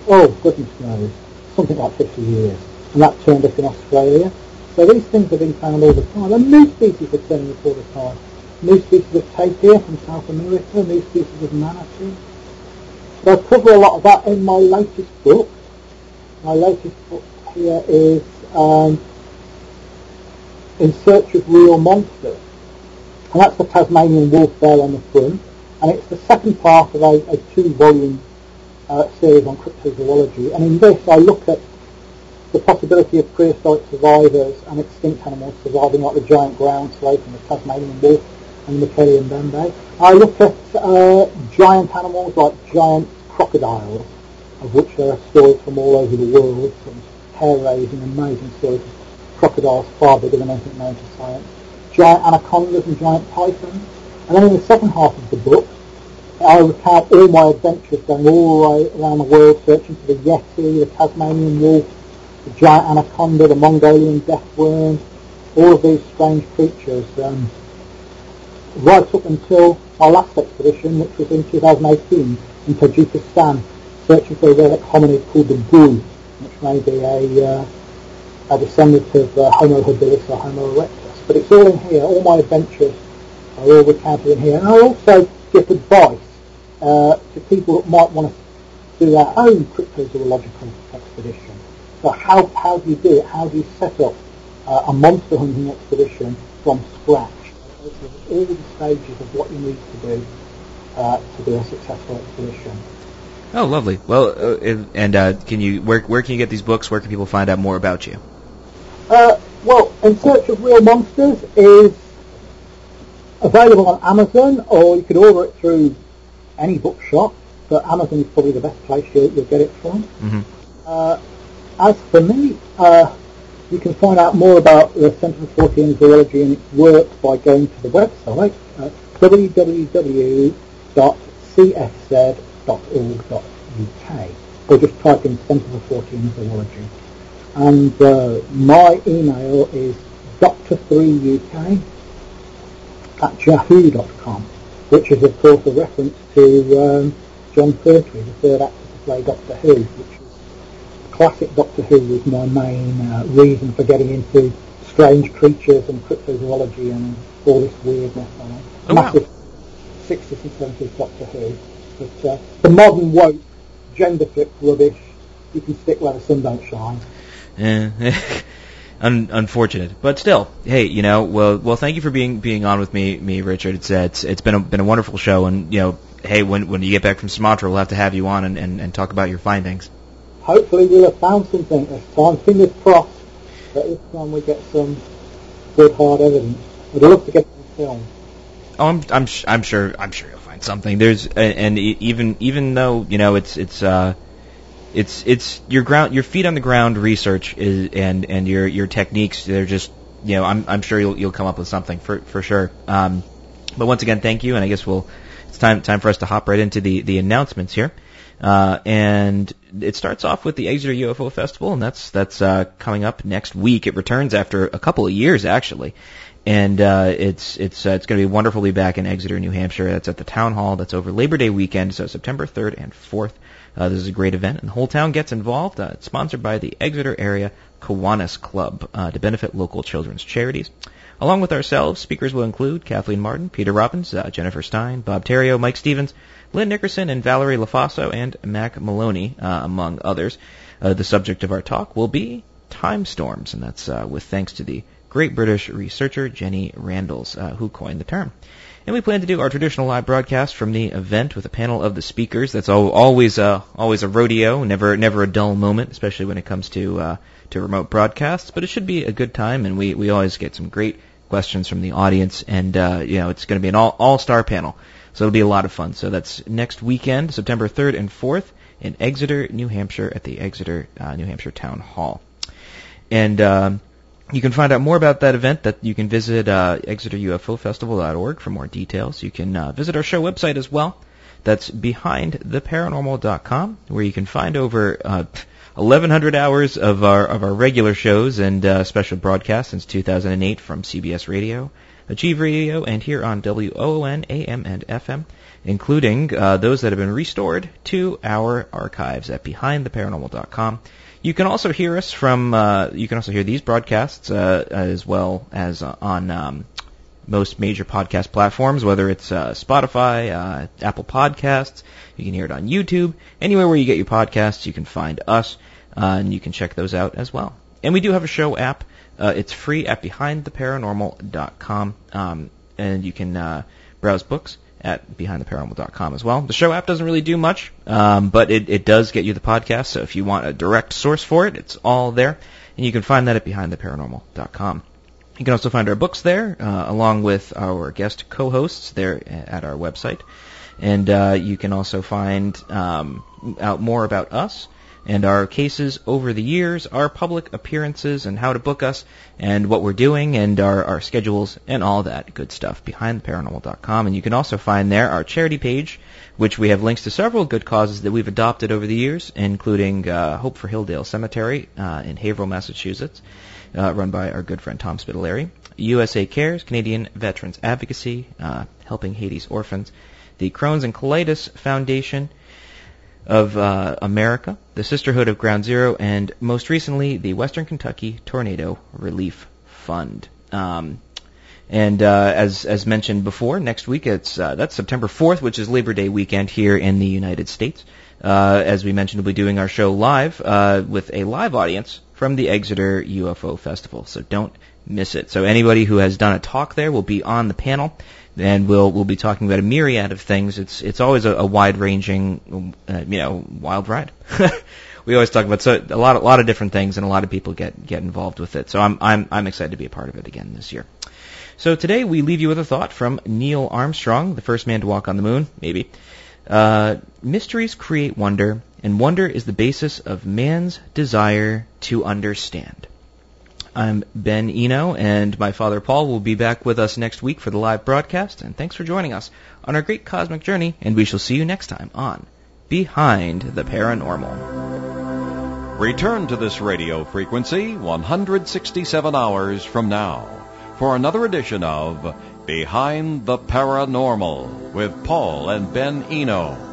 oh, goodness knows, something like 50 years. And that turned up in Australia. So these things have been found all the time. And new species are turning up all the time. New species of tapir from South America, new species of manatee. So I cover a lot of that in my latest book. My latest book here is um, In Search of Real Monsters. And that's the Tasmanian wolf there on the front. And it's the second part of a, a two-volume uh, series on cryptozoology. And in this I look at the possibility of prehistoric survivors and extinct animals surviving like the giant ground sloth and the Tasmanian wolf and the Mokele Mbembe. I look at uh, giant animals like giant crocodiles, of which there are stories from all over the world, some hair-raising, amazing stories of crocodiles far bigger than anything known to science, giant anacondas and giant pythons. And then in the second half of the book, I recount all my adventures going all the way around the world searching for the yeti, the Tasmanian wolf, the giant anaconda, the Mongolian death worm, all of these strange creatures. Um, right up until our last expedition, which was in 2018, in Tajikistan searching for a relic hominid called the Gul, which may be a, uh, a descendant of uh, Homo habilis or Homo erectus. But it's all in here. All my adventures are all recounted in here. And I also give advice uh, to people that might want to do their own cryptozoological expedition. So how, how do you do it? How do you set up uh, a monster hunting expedition from scratch? All the stages of what you need to do uh, to be a successful expedition. Oh, lovely. Well, uh, and uh, can you where where can you get these books? Where can people find out more about you? Uh, well, In Search of Real Monsters is available on Amazon, or you could order it through any bookshop. But Amazon is probably the best place you'll, you'll get it from. Mm-hmm. Uh, as for me, uh, you can find out more about the Centre for Fortean Zoology and its work by going to the website uh, www.cfz.org.uk or just type in Centre for Fortean Zoology. And uh, my email is dr3uk at yahoo.com, which is of course a reference to um, Jon Pertwee, the third actor to play Doctor Who, which classic Doctor Who was my main uh, reason for getting into strange creatures and cryptozoology and all this weirdness. Uh, Oh, wow. massive 60s and 70s Doctor Who. But uh, the modern woke, gender flip rubbish, you can stick where the sun don't shine. Un- unfortunate, but still, hey, you know, well, well, thank you for being being on with me, me, Richard. It's uh, it's it's been a been a wonderful show, and you know, hey, when when you get back from Sumatra, we'll have to have you on and, and, and talk about your findings. Hopefully we'll have found something this time. Fingers crossed that this time we get some good hard evidence. I'd love to get some film. Oh, I'm I'm sh- I'm sure I'm sure you'll find something. There's and, even even though you know it's it's uh it's it's your ground your feet on the ground research is and and your your techniques they're just you know I'm I'm sure you'll you'll come up with something for for sure. Um, but once again, thank you, and I guess we'll it's time time for us to hop right into the the announcements here. Uh, and it starts off with the Exeter UFO Festival, and that's that's uh, coming up next week. It returns after a couple of years, actually, and uh, it's it's uh, it's going to be wonderful to be back in Exeter, New Hampshire. That's at the town hall. That's over Labor Day weekend, so September 3rd and 4th. Uh, this is a great event, and the whole town gets involved. Uh, it's sponsored by the Exeter Area Kiwanis Club uh, to benefit local children's charities. Along with ourselves, speakers will include Kathleen Martin, Peter Robbins, uh, Jennifer Stein, Bob Terrio, Mike Stevens, Lynn Nickerson, and Valerie LaFaso, and Mac Maloney, uh, among others. Uh, the subject of our talk will be time storms, and that's uh, with thanks to the great British researcher Jenny Randles, uh, who coined the term. And we plan to do our traditional live broadcast from the event with a panel of the speakers. That's always uh, always a rodeo, never never a dull moment, especially when it comes to uh, to remote broadcasts. But it should be a good time, and we, we always get some great questions from the audience, and uh, you know it's going to be an all all star panel, so it'll be a lot of fun. So that's next weekend, September 3rd and 4th, in Exeter, New Hampshire, at the Exeter uh, New Hampshire Town Hall. And um, you can find out more about that event. That you can visit uh, ExeterUFOFestival.org for more details. You can uh, visit our show website as well. That's BehindTheParanormal.com, where you can find over uh, 1,100 hours of our of our regular shows and uh, special broadcasts since 2008 from CBS Radio, Achieve Radio, and here on WOON AM and FM, including uh, those that have been restored to our archives at BehindTheParanormal.com. You can also hear us from. Uh, you can also hear these broadcasts uh, as well as uh, on um, most major podcast platforms, whether it's uh, Spotify, uh, Apple Podcasts. You can hear it on YouTube. Anywhere where you get your podcasts, you can find us, uh, and you can check those out as well. And we do have a show app. Uh, it's free at BehindTheParanormal.com, um, and you can uh, browse books at BehindTheParanormal.com as well. The show app doesn't really do much, um, but it, it does get you the podcast. So if you want a direct source for it, it's all there, and you can find that at BehindTheParanormal.com. You can also find our books there, uh, along with our guest co-hosts there at our website. And uh, you can also find um, out more about us and our cases over the years, our public appearances and how to book us, and what we're doing, and our, our schedules, and all that good stuff behind theparanormal.com. And you can also find there our charity page, which we have links to several good causes that we've adopted over the years, including uh, Hope for Hilldale Cemetery uh, in Haverhill, Massachusetts uh, run by our good friend Tom Spitaleri. USA Cares, Canadian Veterans Advocacy, uh, helping Haiti's orphans. The Crohn's and Colitis Foundation, of uh, America, the Sisterhood of Ground Zero, and most recently the Western Kentucky Tornado Relief Fund. Um, and uh, as as mentioned before, next week it's uh, that's September 4th, which is Labor Day weekend here in the United States. Uh, as we mentioned, we'll be doing our show live uh, with a live audience from the Exeter UFO Festival. So don't miss it. So anybody who has done a talk there will be on the panel, and we'll we'll be talking about a myriad of things. It's it's always a, a wide ranging, uh, you know, wild ride. we always talk about so a lot a lot of different things, and a lot of people get get involved with it. So I'm I'm I'm excited to be a part of it again this year. So today we leave you with a thought from Neil Armstrong, the first man to walk on the moon, maybe. Uh, mysteries create wonder, and wonder is the basis of man's desire to understand. I'm Ben Eno, and my father Paul will be back with us next week for the live broadcast. And thanks for joining us on our great cosmic journey, and we shall see you next time on Behind the Paranormal. Return to this radio frequency 167 hours from now for another edition of Behind the Paranormal with Paul and Ben Eno.